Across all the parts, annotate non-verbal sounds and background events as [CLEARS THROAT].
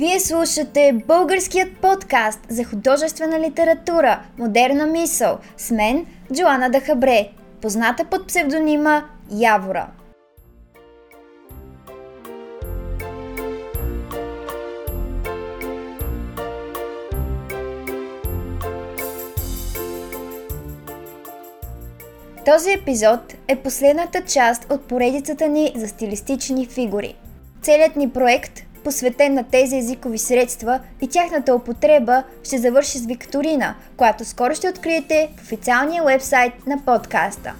Вие слушате българският подкаст за художествена литература, модерна мисъл с мен, Джоана Дахабре, позната под псевдонима Явора. Този епизод е последната част от поредицата ни за стилистични фигури. Целият ни проект, посветен на тези езикови средства и тяхната употреба, ще завърши с Викторина, която скоро ще откриете в официалния вебсайт на подкаста.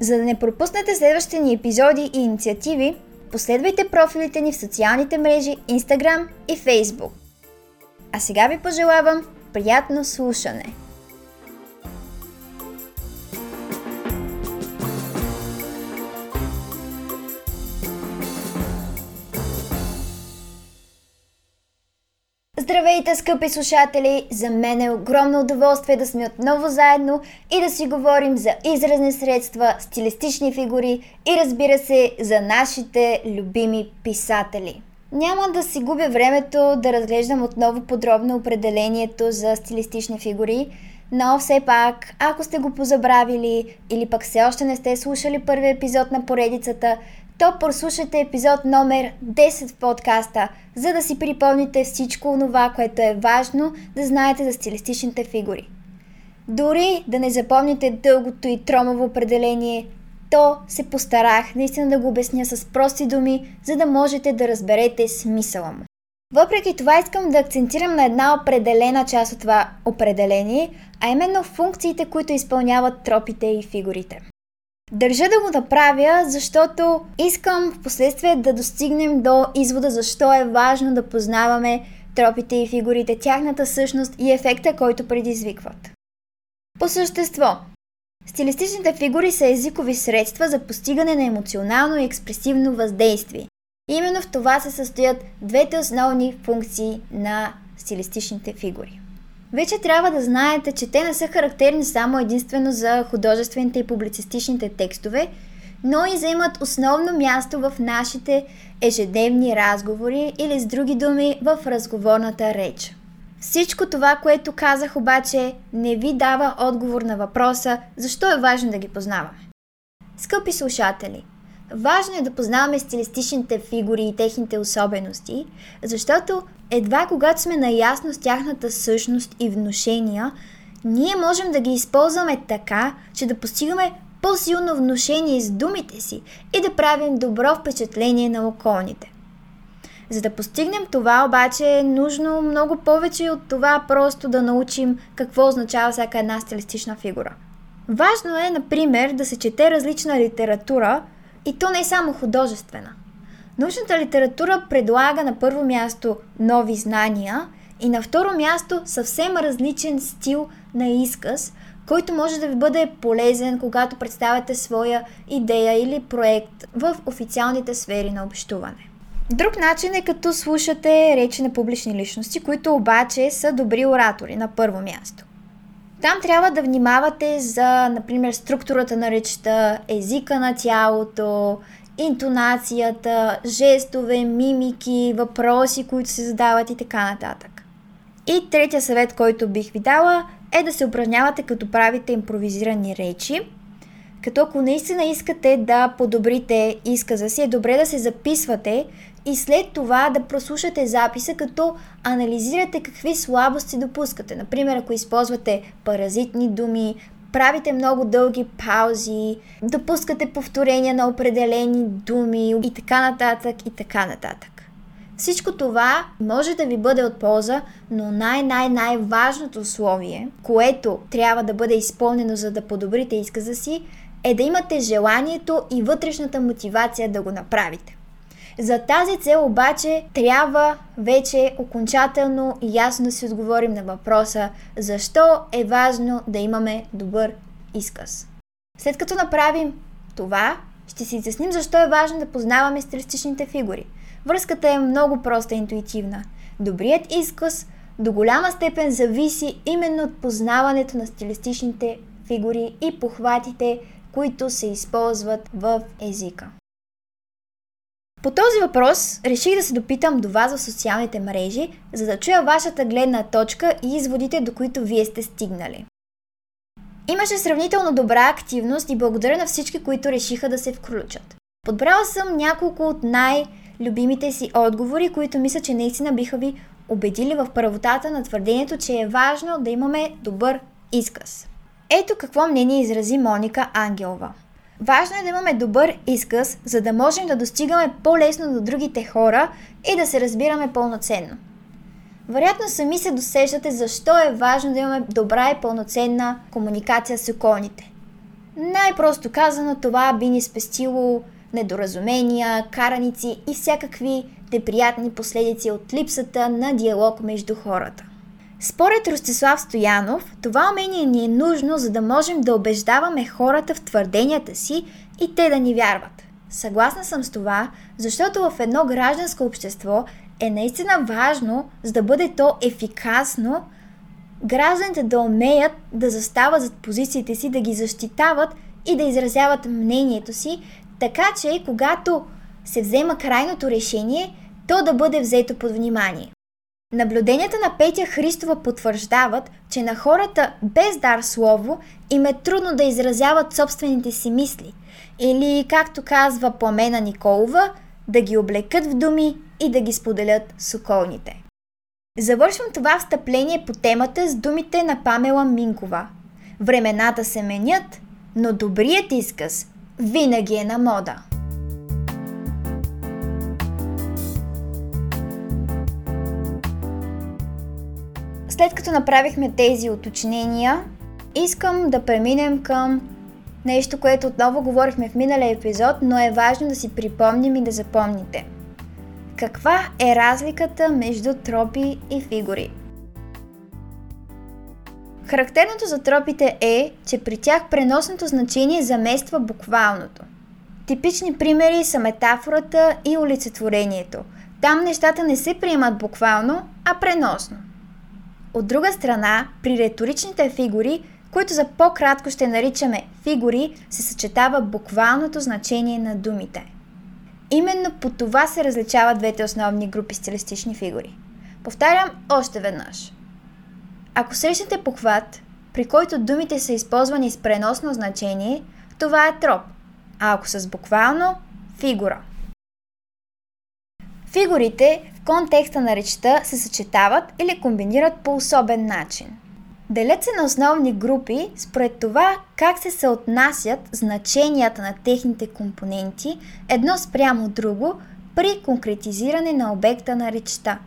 За да не пропуснете следващите ни епизоди и инициативи, последвайте профилите ни в социалните мрежи Instagram и Facebook. А сега ви пожелавам приятно слушане! Здравейте, скъпи слушатели! За мен е огромно удоволствие да сме отново заедно и да си говорим за изразни средства, стилистични фигури и разбира се за нашите любими писатели. Няма да си губя времето да разглеждам отново подробно определението за стилистични фигури, но все пак, ако сте го позабравили или пък все още не сте слушали първи епизод на поредицата, то прослушайте епизод номер 10 в подкаста, за да си припомните всичко това, което е важно да знаете за стилистичните фигури. Дори да не запомните дългото и тромаво определение, то се постарах наистина да го обясня с прости думи, за да можете да разберете смисъла му. Въпреки това искам да акцентирам на една определена част от това определение, а именно функциите, които изпълняват тропите и фигурите. Държа да го направя, защото искам в последствие да достигнем до извода защо е важно да познаваме тропите и фигурите, тяхната същност и ефекта, който предизвикват. По същество, стилистичните фигури са езикови средства за постигане на емоционално и експресивно въздействие. Именно в това се състоят двете основни функции на стилистичните фигури. Вече трябва да знаете, че те не са характерни само единствено за художествените и публицистичните текстове, но и заимат основно място в нашите ежедневни разговори или с други думи в разговорната реч. Всичко това, което казах обаче, не ви дава отговор на въпроса защо е важно да ги познаваме. Скъпи слушатели, важно е да познаваме стилистичните фигури и техните особености, защото едва когато сме наясно с тяхната същност и вношения, ние можем да ги използваме така, че да постигаме по-силно вношение с думите си и да правим добро впечатление на околните. За да постигнем това обаче е нужно много повече от това просто да научим какво означава всяка една стилистична фигура. Важно е, например, да се чете различна литература и то не е само художествена – Научната литература предлага на първо място нови знания и на второ място съвсем различен стил на изказ, който може да ви бъде полезен, когато представяте своя идея или проект в официалните сфери на общуване. Друг начин е като слушате речи на публични личности, които обаче са добри оратори на първо място. Там трябва да внимавате за, например, структурата на речта, езика на тялото, интонацията, жестове, мимики, въпроси, които се задават и така нататък. И третия съвет, който бих ви дала е да се упражнявате като правите импровизирани речи. Като ако наистина искате да подобрите изказа си, е добре да се записвате и след това да прослушате записа, като анализирате какви слабости допускате. Например, ако използвате паразитни думи, правите много дълги паузи, допускате повторения на определени думи и така нататък и така нататък. Всичко това може да ви бъде от полза, но най-най-най-важното условие, което трябва да бъде изпълнено за да подобрите изказа си, е да имате желанието и вътрешната мотивация да го направите. За тази цел обаче трябва вече окончателно и ясно да си отговорим на въпроса защо е важно да имаме добър изказ. След като направим това, ще си изясним защо е важно да познаваме стилистичните фигури. Връзката е много проста и интуитивна. Добрият изказ до голяма степен зависи именно от познаването на стилистичните фигури и похватите, които се използват в езика. По този въпрос реших да се допитам до вас в социалните мрежи, за да чуя вашата гледна точка и изводите, до които вие сте стигнали. Имаше сравнително добра активност и благодаря на всички, които решиха да се включат. Подбрала съм няколко от най-любимите си отговори, които мисля, че наистина биха ви убедили в правотата на твърдението, че е важно да имаме добър изказ. Ето какво мнение изрази Моника Ангелова. Важно е да имаме добър изказ, за да можем да достигаме по-лесно до другите хора и да се разбираме пълноценно. Вероятно сами се досещате защо е важно да имаме добра и пълноценна комуникация с околните. Най-просто казано, това би ни спестило недоразумения, караници и всякакви неприятни последици от липсата на диалог между хората. Според Ростислав Стоянов, това умение ни е нужно, за да можем да убеждаваме хората в твърденията си и те да ни вярват. Съгласна съм с това, защото в едно гражданско общество е наистина важно, за да бъде то ефикасно, гражданите да умеят да застават зад позициите си, да ги защитават и да изразяват мнението си, така че когато се взема крайното решение, то да бъде взето под внимание. Наблюденията на Петя Христова потвърждават, че на хората без дар слово им е трудно да изразяват собствените си мисли или, както казва Пламена Николова, да ги облекат в думи и да ги споделят с околните. Завършвам това встъпление по темата с думите на Памела Минкова. Времената се менят, но добрият изказ винаги е на мода. След като направихме тези уточнения, искам да преминем към нещо, което отново говорихме в миналия епизод, но е важно да си припомним и да запомните. Каква е разликата между тропи и фигури? Характерното за тропите е, че при тях преносното значение замества буквалното. Типични примери са метафората и олицетворението. Там нещата не се приемат буквално, а преносно. От друга страна, при риторичните фигури, които за по-кратко ще наричаме фигури, се съчетава буквалното значение на думите. Именно по това се различават двете основни групи стилистични фигури. Повтарям още веднъж. Ако срещнете похват, при който думите са използвани с преносно значение, това е троп, а ако с буквално – фигура. Фигурите контекста на речта се съчетават или комбинират по особен начин. Делят се на основни групи според това как се съотнасят значенията на техните компоненти едно спрямо друго при конкретизиране на обекта на речта.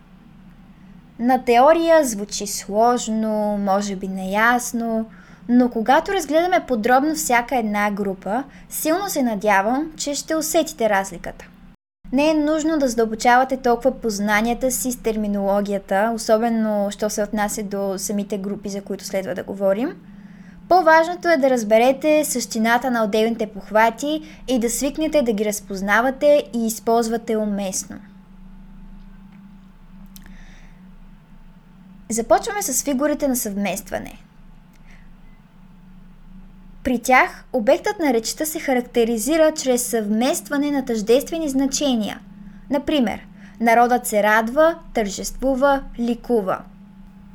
На теория звучи сложно, може би неясно, но когато разгледаме подробно всяка една група, силно се надявам, че ще усетите разликата. Не е нужно да задълбочавате толкова познанията си с терминологията, особено що се отнася до самите групи, за които следва да говорим. По-важното е да разберете същината на отделните похвати и да свикнете да ги разпознавате и използвате уместно. Започваме с фигурите на съвместване – при тях обектът на речта се характеризира чрез съвместване на тъждествени значения. Например, народът се радва, тържествува, ликува.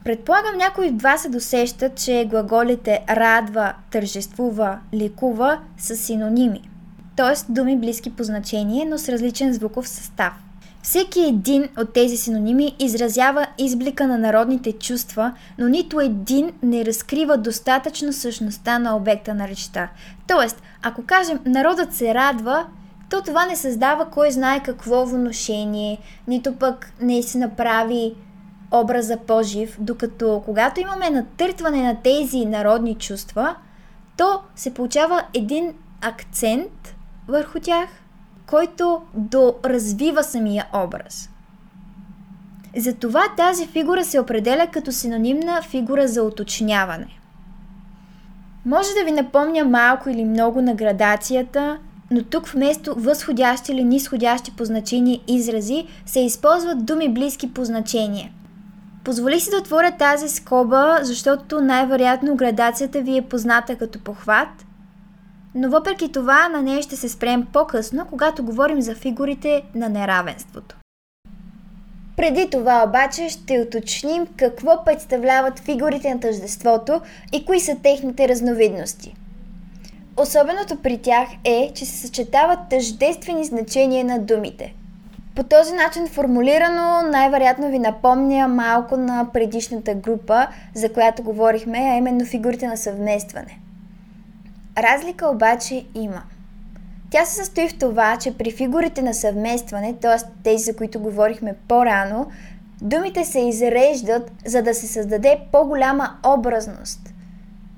Предполагам някои от вас се досещат, че глаголите радва, тържествува, ликува са синоними, т.е. думи близки по значение, но с различен звуков състав. Всеки един от тези синоними изразява изблика на народните чувства, но нито един не разкрива достатъчно същността на обекта на речта. Тоест, ако кажем народът се радва, то това не създава кой знае какво вношение, нито пък не се направи образа по-жив, докато когато имаме натъртване на тези народни чувства, то се получава един акцент върху тях – който доразвива самия образ. Затова тази фигура се определя като синонимна фигура за уточняване. Може да ви напомня малко или много на градацията, но тук вместо възходящи или нисходящи по значение изрази се използват думи близки по значение. Позволи си да отворя тази скоба, защото най-вероятно градацията ви е позната като похват, но въпреки това на нея ще се спрем по-късно, когато говорим за фигурите на неравенството. Преди това обаче ще уточним какво представляват фигурите на тъждеството и кои са техните разновидности. Особеното при тях е, че се съчетават тъждествени значения на думите. По този начин формулирано най-вероятно ви напомня малко на предишната група, за която говорихме, а именно фигурите на съвместване. Разлика обаче има – тя се състои в това, че при фигурите на съвместване, т.е. тези, за които говорихме по-рано, думите се изреждат, за да се създаде по-голяма образност.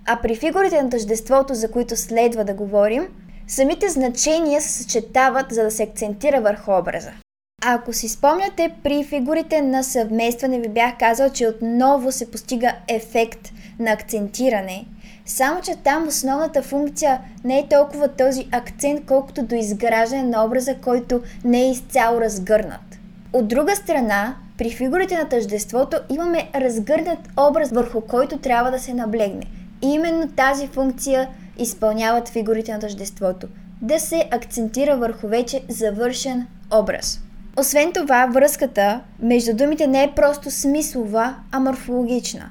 А при фигурите на тъждеството, за които следва да говорим, самите значения се съчетават, за да се акцентира върху образа. А ако си спомняте, при фигурите на съвместване ви бях казал, че отново се постига ефект на акцентиране – само, че там основната функция не е толкова този акцент, колкото до изграждане на образа, който не е изцяло разгърнат. От друга страна, при фигурите на тъждеството имаме разгърнат образ, върху който трябва да се наблегне. И именно тази функция изпълняват фигурите на тъждеството. Да се акцентира върху вече завършен образ. Освен това, връзката между думите не е просто смислова, а морфологична.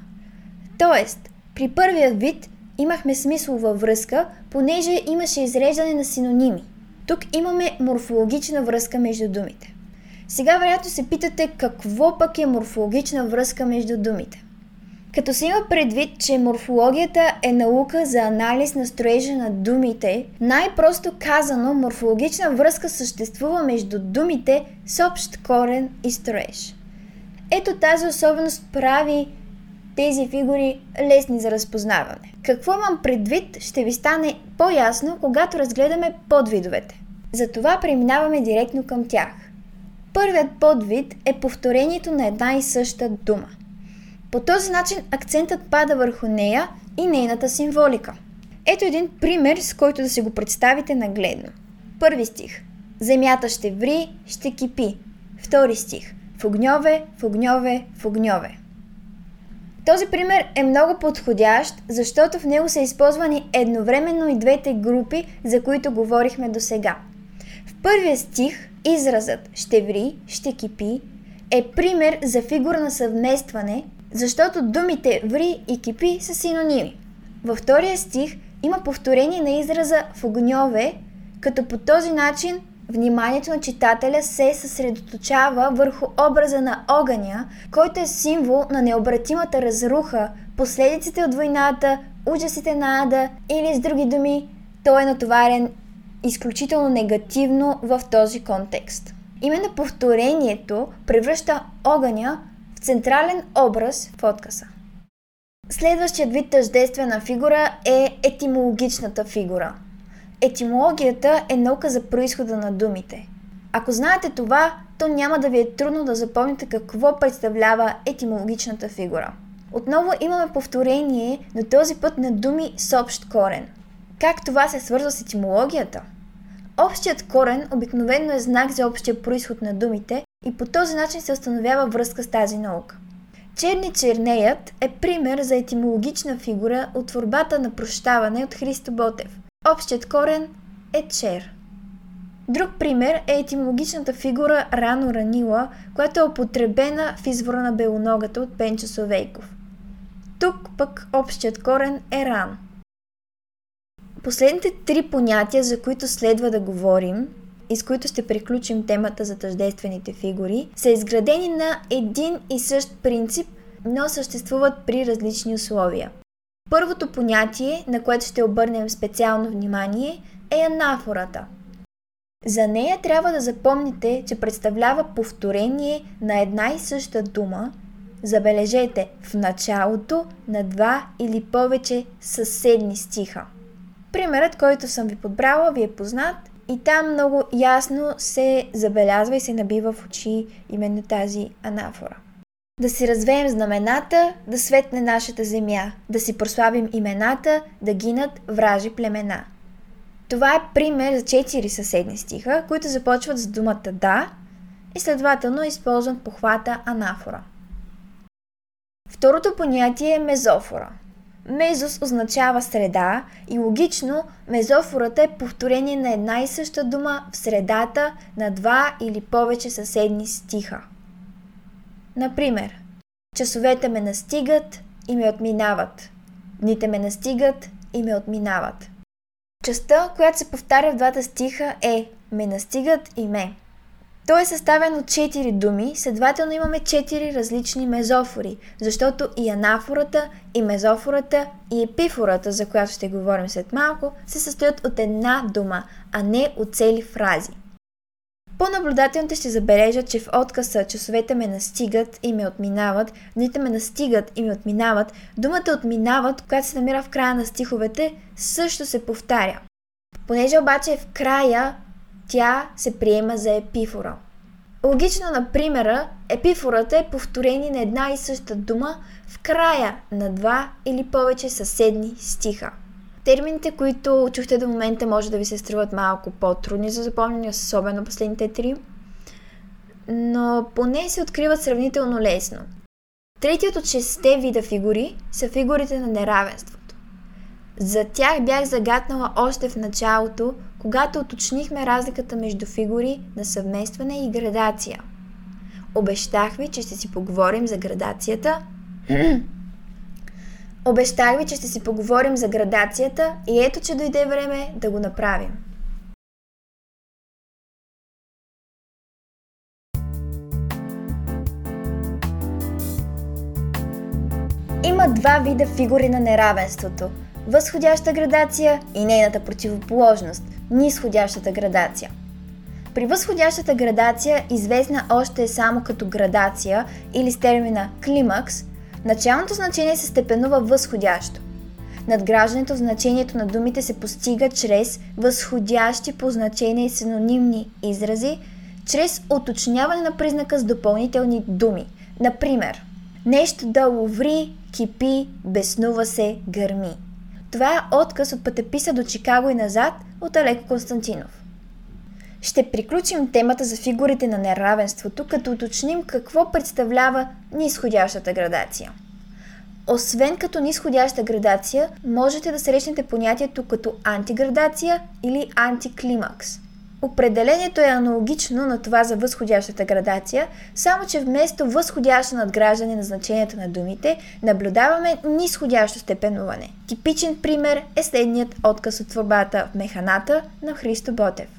Тоест, при първия вид имахме смислова връзка, понеже имаше изреждане на синоними. Тук имаме морфологична връзка между думите. Сега вероятно се питате какво пък е морфологична връзка между думите. Като се има предвид, че морфологията е наука за анализ на строежа на думите, най-просто казано морфологична връзка съществува между думите с общ корен и строеж. Ето тази особеност прави тези фигури лесни за разпознаване. Какво имам предвид ще ви стане по-ясно, когато разгледаме подвидовете. Затова преминаваме директно към тях. Първият подвид е повторението на една и съща дума. По този начин акцентът пада върху нея и нейната символика. Ето един пример, с който да се го представите нагледно. Първи стих. Земята ще ври, ще кипи. Втори стих. В огньове, в огньове, в огньове. Този пример е много подходящ, защото в него са използвани едновременно и двете групи, за които говорихме до сега. В първия стих изразът ще ври, ще кипи е пример за фигура на съвместване, защото думите ври и кипи са синоними. Във втория стих има повторение на израза в огньове, като по този начин Вниманието на читателя се съсредоточава върху образа на огъня, който е символ на необратимата разруха, последиците от войната, ужасите на ада или с други думи, той е натоварен изключително негативно в този контекст. Именно повторението превръща огъня в централен образ в откъса. Следващият вид тъждествена фигура е етимологичната фигура – Етимологията е наука за происхода на думите. Ако знаете това, то няма да ви е трудно да запомните какво представлява етимологичната фигура. Отново имаме повторение, но този път на думи с общ корен. Как това се свързва с етимологията? Общият корен обикновено е знак за общия происход на думите и по този начин се установява връзка с тази наука. Черни чернеят е пример за етимологична фигура от творбата на прощаване от Христо Ботев – Общият корен е чер. Друг пример е етимологичната фигура рано ранила, която е употребена в извора на белоногата от Пенчо Совейков. Тук пък общият корен е ран. Последните три понятия, за които следва да говорим и с които ще приключим темата за тъждествените фигури, са изградени на един и същ принцип, но съществуват при различни условия – Първото понятие, на което ще обърнем специално внимание, е анафората. За нея трябва да запомните, че представлява повторение на една и съща дума, забележете, в началото на два или повече съседни стиха. Примерът, който съм ви подбрала, ви е познат и там много ясно се забелязва и се набива в очи именно тази анафора. Да си развеем знамената, да светне нашата земя, да си прославим имената, да гинат вражи племена. Това е пример за четири съседни стиха, които започват с думата да и следователно използват похвата анафора. Второто понятие е мезофора. Мезос означава среда и логично мезофората е повторение на една и съща дума в средата на два или повече съседни стиха. Например, часовете ме настигат и ме отминават. Дните ме настигат и ме отминават. Частта, която се повтаря в двата стиха е ме настигат и ме. Той е съставен от 4 думи, следователно имаме 4 различни мезофори, защото и анафората, и мезофората, и епифората, за която ще говорим след малко, се състоят от една дума, а не от цели фрази. По-наблюдателните ще забележат, че в откъса часовете ме настигат и ме отминават, дните ме настигат и ме отминават, думата отминават, която се намира в края на стиховете, също се повтаря. Понеже обаче в края, тя се приема за епифора. Логично на примера, епифората е повторение на една и съща дума в края на два или повече съседни стиха. Термините, които чухте до момента, може да ви се струват малко по-трудни за запомняне, особено последните три, но поне се откриват сравнително лесно. Третият от шесте вида фигури са фигурите на неравенството. За тях бях загатнала още в началото, когато уточнихме разликата между фигури на съвместване и градация. Обещах ви, че ще си поговорим за градацията [CLEARS THROAT] Обещах ви, че ще си поговорим за градацията и ето, че дойде време да го направим. Има два вида фигури на неравенството – възходяща градация и нейната противоположност – нисходящата градация. При възходящата градация, известна още само като градация или с термина климакс – Началното значение се степенува възходящо. Надграждането в значението на думите се постига чрез възходящи по значение синонимни изрази, чрез уточняване на признака с допълнителни думи. Например, нещо да ловри, кипи, беснува се, гърми. Това е отказ от пътеписа до Чикаго и назад от Алеко Константинов. Ще приключим темата за фигурите на неравенството, като уточним какво представлява нисходящата градация. Освен като нисходяща градация, можете да срещнете понятието като антиградация или антиклимакс. Определението е аналогично на това за възходящата градация, само че вместо възходящо надграждане на значението на думите, наблюдаваме нисходящо степенуване. Типичен пример е следният отказ от творбата в Механата на Христо Ботев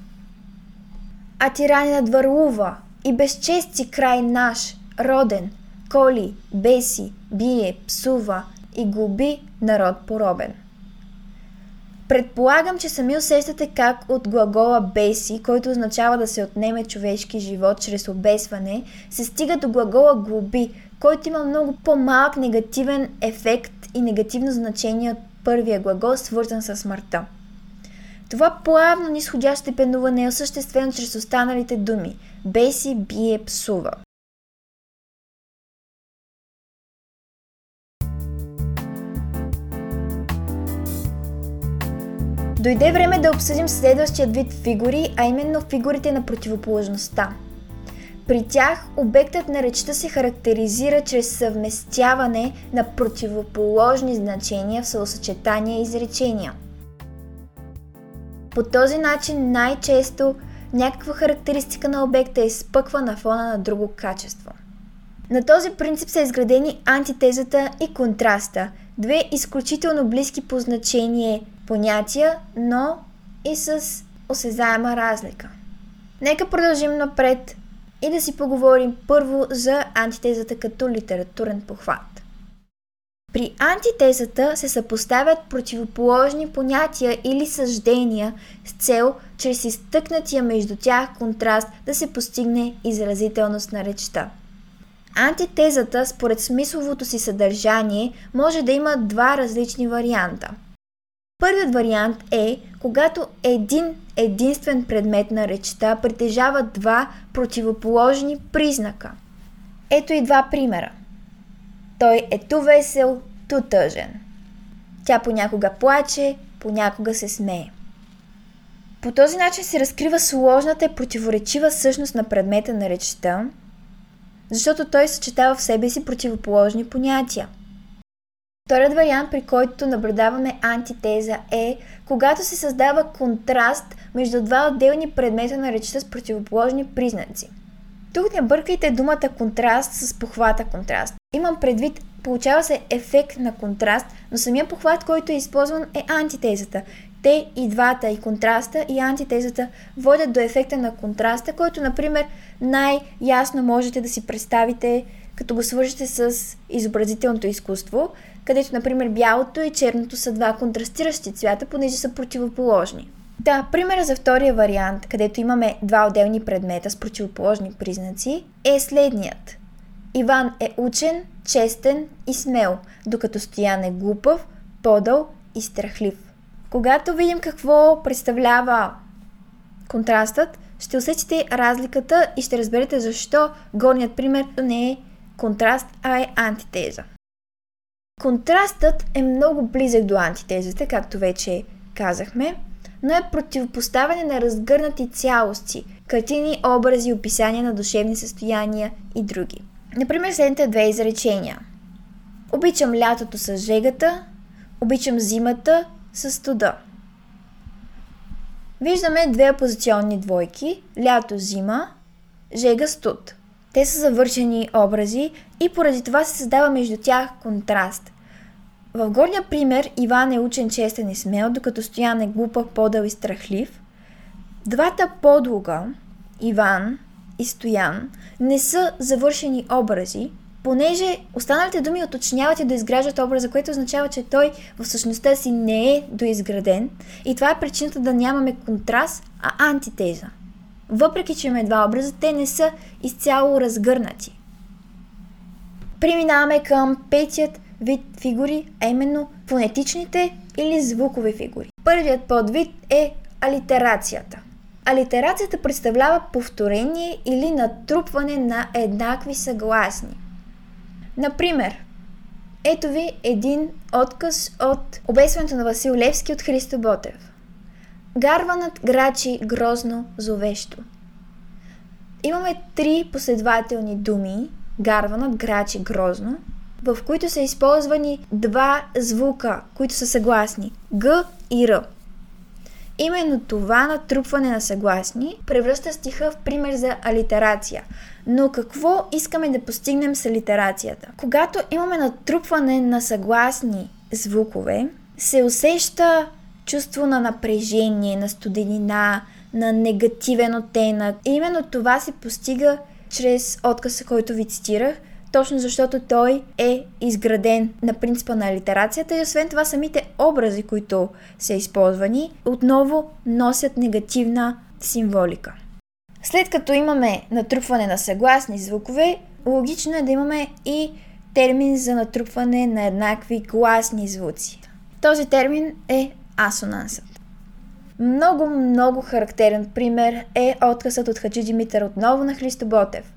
а тиранинът върлува и безчести край наш, роден, коли, беси, бие, псува и губи народ поробен. Предполагам, че сами усещате как от глагола беси, който означава да се отнеме човешки живот чрез обесване, се стига до глагола глоби, който има много по-малък негативен ефект и негативно значение от първия глагол, свързан с смъртта. Това плавно нисходящо степенуване е осъществено чрез останалите думи – беси, бие, псува. Дойде време да обсъдим следващия вид фигури, а именно фигурите на противоположността. При тях обектът на речта се характеризира чрез съвместяване на противоположни значения в съсъчетания и изречения – по този начин най-често някаква характеристика на обекта е изпъква на фона на друго качество. На този принцип са изградени антитезата и контраста, две изключително близки по значение понятия, но и с осезаема разлика. Нека продължим напред и да си поговорим първо за антитезата като литературен похват. При антитезата се съпоставят противоположни понятия или съждения с цел, чрез изтъкнатия между тях контраст да се постигне изразителност на речта. Антитезата, според смисловото си съдържание, може да има два различни варианта. Първият вариант е, когато един единствен предмет на речта притежава два противоположни признака. Ето и два примера. Той е ту весел, ту тъжен. Тя понякога плаче, понякога се смее. По този начин се разкрива сложната и противоречива същност на предмета на речта, защото той съчетава в себе си противоположни понятия. Вторият вариант, при който наблюдаваме антитеза е, когато се създава контраст между два отделни предмета на речта с противоположни признаци. Тук не бъркайте думата контраст с похвата контраст. Имам предвид, получава се ефект на контраст, но самия похват, който е използван е антитезата. Те и двата, и контраста, и антитезата водят до ефекта на контраста, който, например, най-ясно можете да си представите, като го свържете с изобразителното изкуство, където, например, бялото и черното са два контрастиращи цвята, понеже са противоположни. Да, примера за втория вариант, където имаме два отделни предмета с противоположни признаци, е следният. Иван е учен, честен и смел, докато Стоян е глупав, подъл и страхлив. Когато видим какво представлява контрастът, ще усетите разликата и ще разберете защо горният пример не е контраст, а е антитеза. Контрастът е много близък до антитезата, както вече казахме, но е противопоставяне на разгърнати цялости, картини, образи, описания на душевни състояния и други. Например, следните две изречения. Обичам лятото с жегата, обичам зимата с студа. Виждаме две опозиционни двойки – лято-зима, жега-студ. Те са завършени образи и поради това се създава между тях контраст. В горния пример Иван е учен честен и смел, докато Стоян е глупав, подъл и страхлив. Двата подлога, Иван и Стоян, не са завършени образи, понеже останалите думи уточняват и доизграждат образа, което означава, че той в същността си не е доизграден и това е причината да нямаме контраст, а антитеза. Въпреки, че имаме два образа, те не са изцяло разгърнати. Преминаваме към петият вид фигури, а именно фонетичните или звукови фигури. Първият подвид е алитерацията. Алитерацията представлява повторение или натрупване на еднакви съгласни. Например, ето ви един отказ от обесването на Васил Левски от Христо Ботев. Гарванът грачи грозно зовещо. Имаме три последователни думи. Гарванът грачи грозно, в които са използвани два звука, които са съгласни Г и Р. Именно това натрупване на съгласни превръща стиха в пример за алитерация. Но какво искаме да постигнем с алитерацията? Когато имаме натрупване на съгласни звукове, се усеща чувство на напрежение, на студенина, на негативен оттенък. И именно това се постига чрез отказа, който ви цитирах, точно защото той е изграден на принципа на литерацията и освен това самите образи, които са използвани, отново носят негативна символика. След като имаме натрупване на съгласни звукове, логично е да имаме и термин за натрупване на еднакви гласни звуци. Този термин е асонансът. Много, много характерен пример е отказът от Хаджи Димитър отново на Христо Ботев.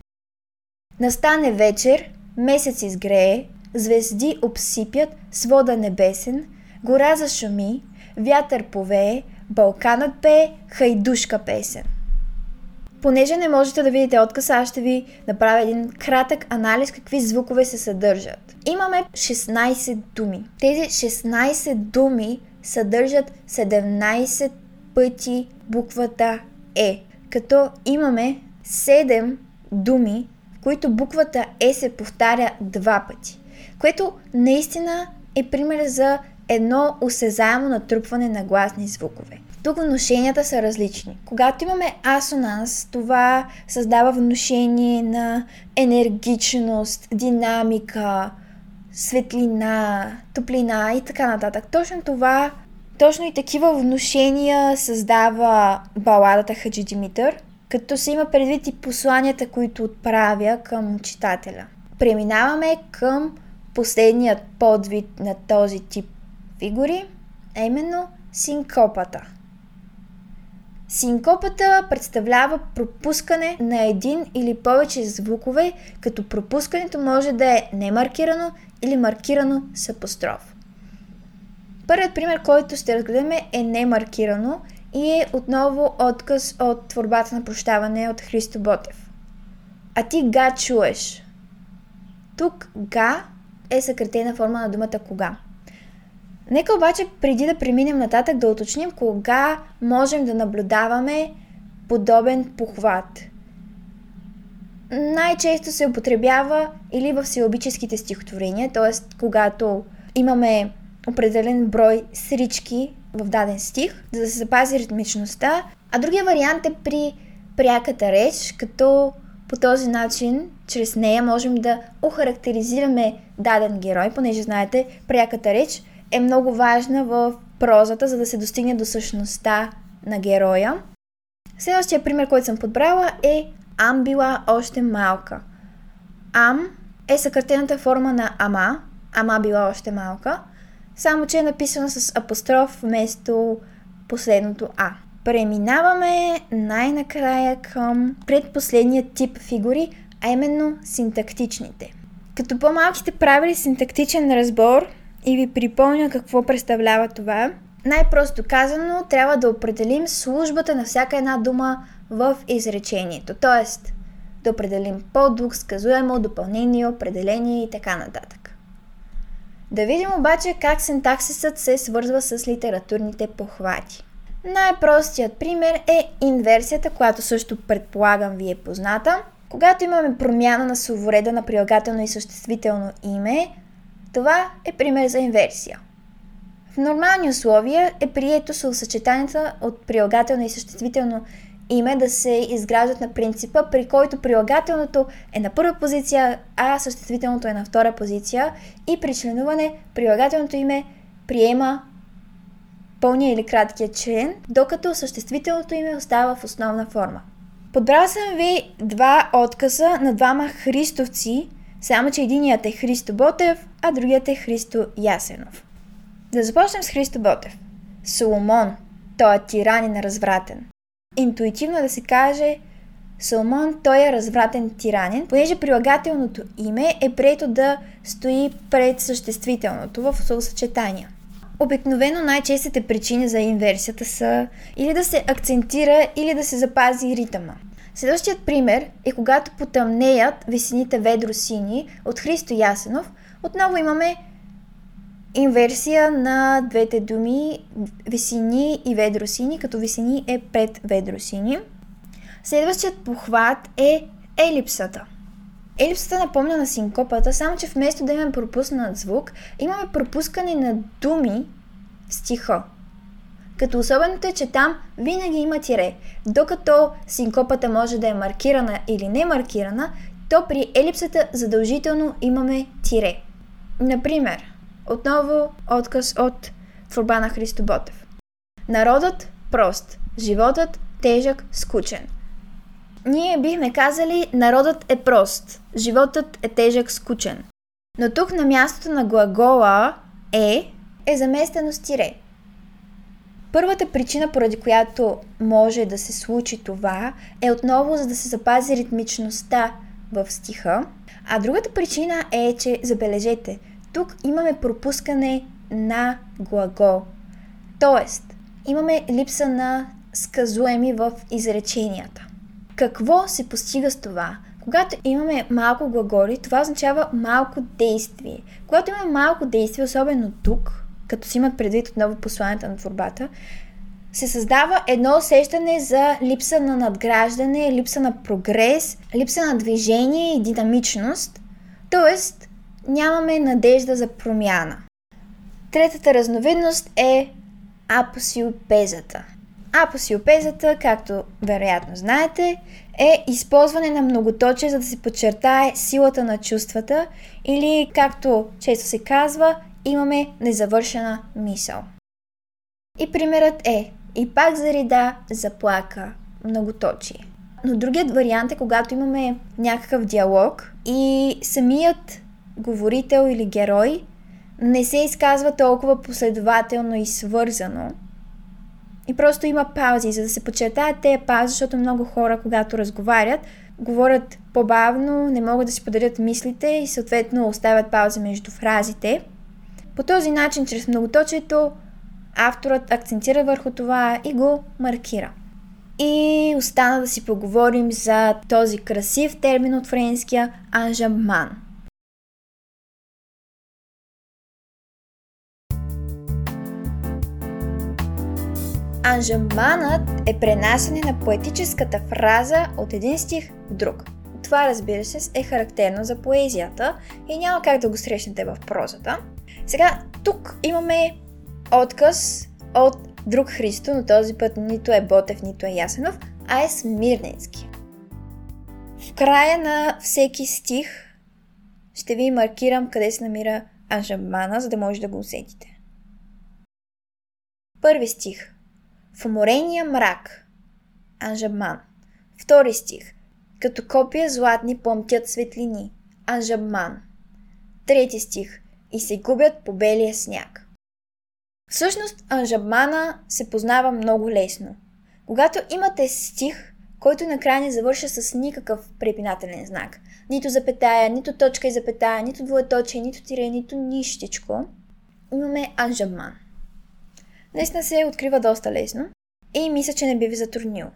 Настане вечер, месец изгрее, звезди обсипят свода небесен, гора зашуми, вятър повее, Балканът пее, хайдушка песен. Понеже не можете да видите отказа, аз ще ви направя един кратък анализ какви звукове се съдържат. Имаме 16 думи. Тези 16 думи съдържат 17 пъти буквата Е, като имаме 7 думи, които буквата Е се повтаря два пъти, което наистина е пример за едно осезаемо натрупване на гласни звукове. Тук вношенията са различни. Когато имаме асонанс, това създава вношение на енергичност, динамика, светлина, топлина и така нататък. Точно това, точно и такива вношения създава баладата Хаджи Димитър, като се има предвид и посланията, които отправя към читателя. Преминаваме към последният подвид на този тип фигури, а именно синкопата – Синкопата представлява пропускане на един или повече звукове, като пропускането може да е немаркирано или маркирано с апостроф. Първият пример, който ще разгледаме е немаркирано и отново отказ от творбата на прощаване от Христо Ботев. А ти га чуеш. Тук га е съкратена форма на думата кога. Нека обаче преди да преминем нататък да уточним кога можем да наблюдаваме подобен похват. Най-често се употребява или в силобическите стихотворения, т.е. когато имаме определен брой срички в даден стих, за да се запази ритмичността, а другия вариант е при пряката реч, като по този начин, чрез нея можем да охарактеризираме даден герой, понеже знаете, пряката реч е много важна в прозата, за да се достигне до същността на героя. Следващия пример, който съм подбрала е Ам била още малка. Ам е съкратената форма на ама, ама била още малка, само че е написана с апостроф вместо последното а. Преминаваме най-накрая към предпоследния тип фигури, а именно синтактичните. Като по-малки сте правили синтактичен разбор и ви припомня какво представлява това, най-просто казано трябва да определим службата на всяка една дума в изречението. Тоест, да определим подлог, сказуемо, допълнение, определение и така нататък. Да видим обаче как синтаксисът се свързва с литературните похвати. Най-простият пример е инверсията, която също предполагам ви е позната. Когато имаме промяна на словореда на прилагателно и съществително име, това е пример за инверсия. В нормални условия е прието съчетанията от прилагателно и съществително име да се изграждат на принципа, при който прилагателното е на първа позиция, а съществителното е на втора позиция и при членуване прилагателното име приема пълния или краткия член, докато съществителното име остава в основна форма. Подбрал съм ви два отказа на двама христовци, само че единият е Христо Ботев, а другият е Христо Ясенов. Да започнем с Христо Ботев. Соломон. Той е тиранин развратен. Интуитивно да се каже Соломон, той е развратен тиранин, понеже прилагателното име е прието да стои пред съществителното в съчетания. Обикновено най-честите причини за инверсията са или да се акцентира, или да се запази ритъма. Следващият пример е когато потъмнеят весените ведро сини от Христо Ясенов. Отново имаме инверсия на двете думи весени и ведросини, като весени е пред ведросини. Следващият похват е елипсата. Елипсата напомня на синкопата, само че вместо да имаме пропуснат звук, имаме пропускане на думи стиха. Като особеното е, че там винаги има тире. Докато синкопата може да е маркирана или не маркирана, то при елипсата задължително имаме тире. Например, отново отказ от творба на Христо Ботев. Народът прост, животът тежък, скучен. Ние бихме казали народът е прост, животът е тежък, скучен. Но тук на мястото на глагола е е заместено с тире. Първата причина, поради която може да се случи това, е отново за да се запази ритмичността в стиха. А другата причина е, че, забележете, тук имаме пропускане на глагол. Тоест, имаме липса на сказуеми в изреченията. Какво се постига с това? Когато имаме малко глаголи, това означава малко действие. Когато имаме малко действие, особено тук, като си имат предвид отново посланията на творбата, се създава едно усещане за липса на надграждане, липса на прогрес, липса на движение и динамичност, т.е. нямаме надежда за промяна. Третата разновидност е апосиопезата. Апосиопезата, както вероятно знаете, е използване на многоточие, за да се подчертае силата на чувствата или, както често се казва, имаме незавършена мисъл. И примерът е и пак зарида, заплака, многоточие. Но другият вариант е когато имаме някакъв диалог и самият говорител или герой не се изказва толкова последователно и свързано. И просто има паузи, за да се подчертаят тези паузи, защото много хора, когато разговарят, говорят по-бавно, не могат да си подарят мислите и съответно оставят паузи между фразите – по този начин, чрез многоточието, авторът акцентира върху това и го маркира. И остана да си поговорим за този красив термин от френския анжаман. Анжаманът е пренасене на поетическата фраза от един стих в друг. Това, разбира се, е характерно за поезията и няма как да го срещнете в прозата. Сега, тук имаме отказ от друг Христо, но този път нито е Ботев, нито е Ясенов, а е Смирненски. В края на всеки стих ще ви маркирам къде се намира Анжамана, за да може да го усетите. Първи стих. В уморения мрак. Анжаман. Втори стих. Като копия златни плъмтят светлини. Анжаман. Трети стих. И се губят по белия сняг. Всъщност, анжабмана се познава много лесно. Когато имате стих, който накрая не завърша с никакъв препинателен знак, нито запетая, нито точка и запетая, нито двоеточие, нито тире, нито нищичко, имаме анжабман. Наистина се открива доста лесно и мисля, че не би ви затруднил.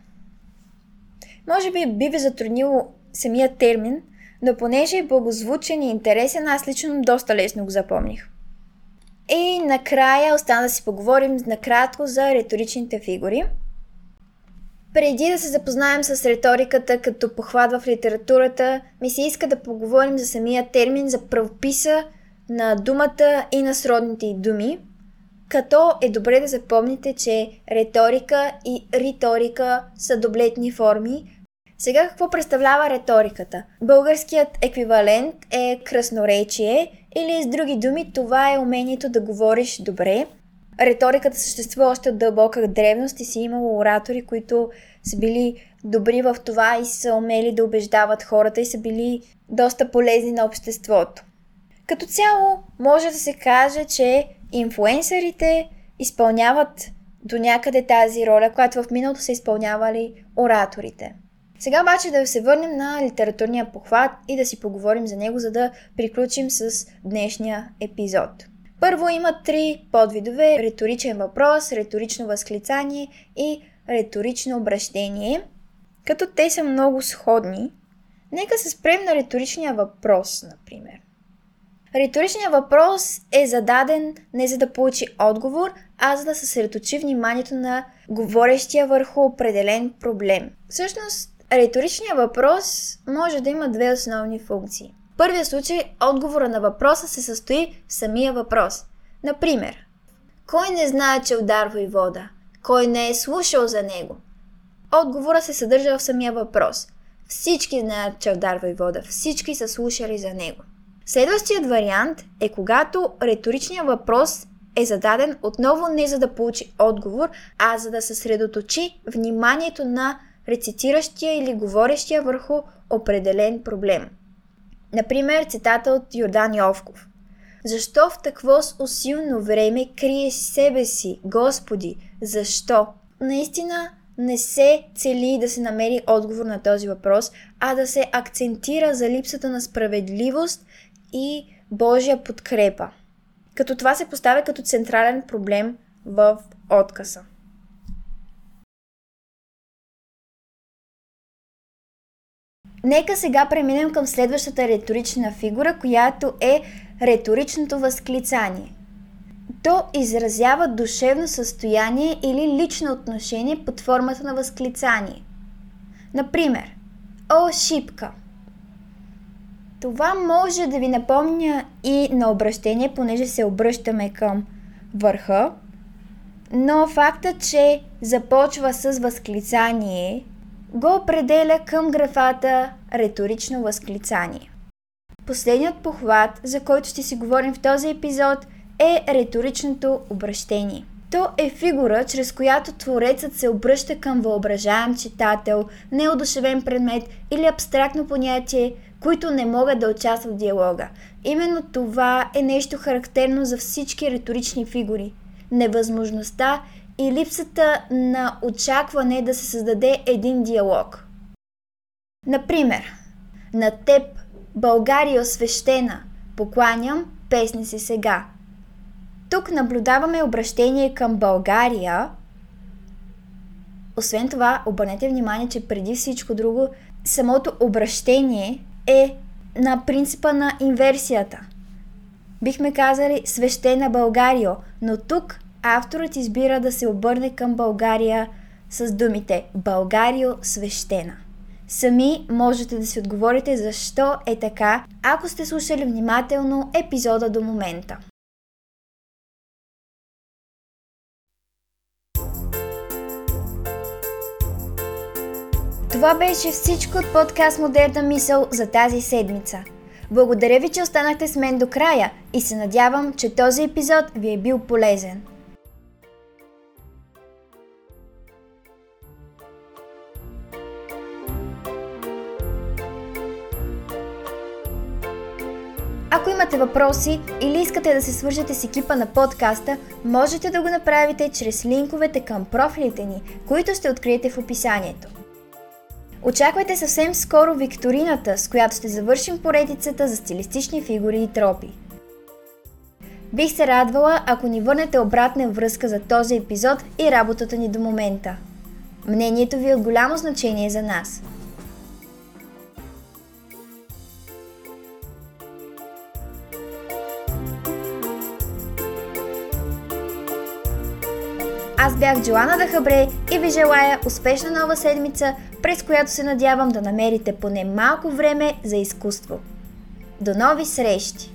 Може би би ви затруднило самия термин, но понеже е благозвучен и интересен, аз лично доста лесно го запомних. И накрая остана да си поговорим накратко за риторичните фигури. Преди да се запознаем с риториката като похват в литературата, ми се иска да поговорим за самия термин, за правописа на думата и на сродните думи, като е добре да запомните, че риторика и риторика са доблетни форми, сега какво представлява риториката? Българският еквивалент е красноречие или с други думи това е умението да говориш добре. Риториката съществува още от дълбока древност и си имало оратори, които са били добри в това и са умели да убеждават хората и са били доста полезни на обществото. Като цяло може да се каже, че инфуенсърите изпълняват до някъде тази роля, която в миналото са изпълнявали ораторите. Сега обаче да се върнем на литературния похват и да си поговорим за него, за да приключим с днешния епизод. Първо има три подвидове – риторичен въпрос, риторично възклицание и риторично обращение. Като те са много сходни, нека се спрем на риторичния въпрос, например. Риторичният въпрос е зададен не за да получи отговор, а за да съсредоточи вниманието на говорещия върху определен проблем. Всъщност, Риторичният въпрос може да има две основни функции. В първия случай отговора на въпроса се състои в самия въпрос. Например, кой не знае, че ударва и вода? Кой не е слушал за него? Отговора се съдържа в самия въпрос. Всички знаят, че ударва и вода. Всички са слушали за него. Следващият вариант е когато риторичният въпрос е зададен отново не за да получи отговор, а за да съсредоточи вниманието на рецитиращия или говорещия върху определен проблем. Например, цитата от Йордан Йовков. Защо в такво усилно време криеш себе си, Господи? Защо? Наистина не се цели да се намери отговор на този въпрос, а да се акцентира за липсата на справедливост и Божия подкрепа. Като това се поставя като централен проблем в отказа. Нека сега преминем към следващата риторична фигура, която е риторичното възклицание. То изразява душевно състояние или лично отношение под формата на възклицание. Например, О, шипка! Това може да ви напомня и на обращение, понеже се обръщаме към върха, но факта, че започва с възклицание го определя към графата риторично възклицание. Последният похват, за който ще си говорим в този епизод, е риторичното обращение. То е фигура, чрез която творецът се обръща към въображаем читател, неодушевен предмет или абстрактно понятие, които не могат да участват в диалога. Именно това е нещо характерно за всички риторични фигури. Невъзможността и липсата на очакване да се създаде един диалог. Например, на теб, България освещена, покланям, песни си сега. Тук наблюдаваме обращение към България. Освен това, обърнете внимание, че преди всичко друго, самото обращение е на принципа на инверсията. Бихме казали свещена България, но тук авторът избира да се обърне към България с думите Българио свещена. Сами можете да си отговорите защо е така, ако сте слушали внимателно епизода до момента. Това беше всичко от подкаст Модерна мисъл за тази седмица. Благодаря ви, че останахте с мен до края и се надявам, че този епизод ви е бил полезен. Ако имате въпроси или искате да се свържете с екипа на подкаста, можете да го направите чрез линковете към профилите ни, които ще откриете в описанието. Очаквайте съвсем скоро викторината, с която ще завършим поредицата за стилистични фигури и тропи. Бих се радвала, ако ни върнете обратна връзка за този епизод и работата ни до момента. Мнението ви е от голямо значение за нас – Аз бях Джоана Дахабре и ви желая успешна нова седмица, през която се надявам да намерите поне малко време за изкуство. До нови срещи!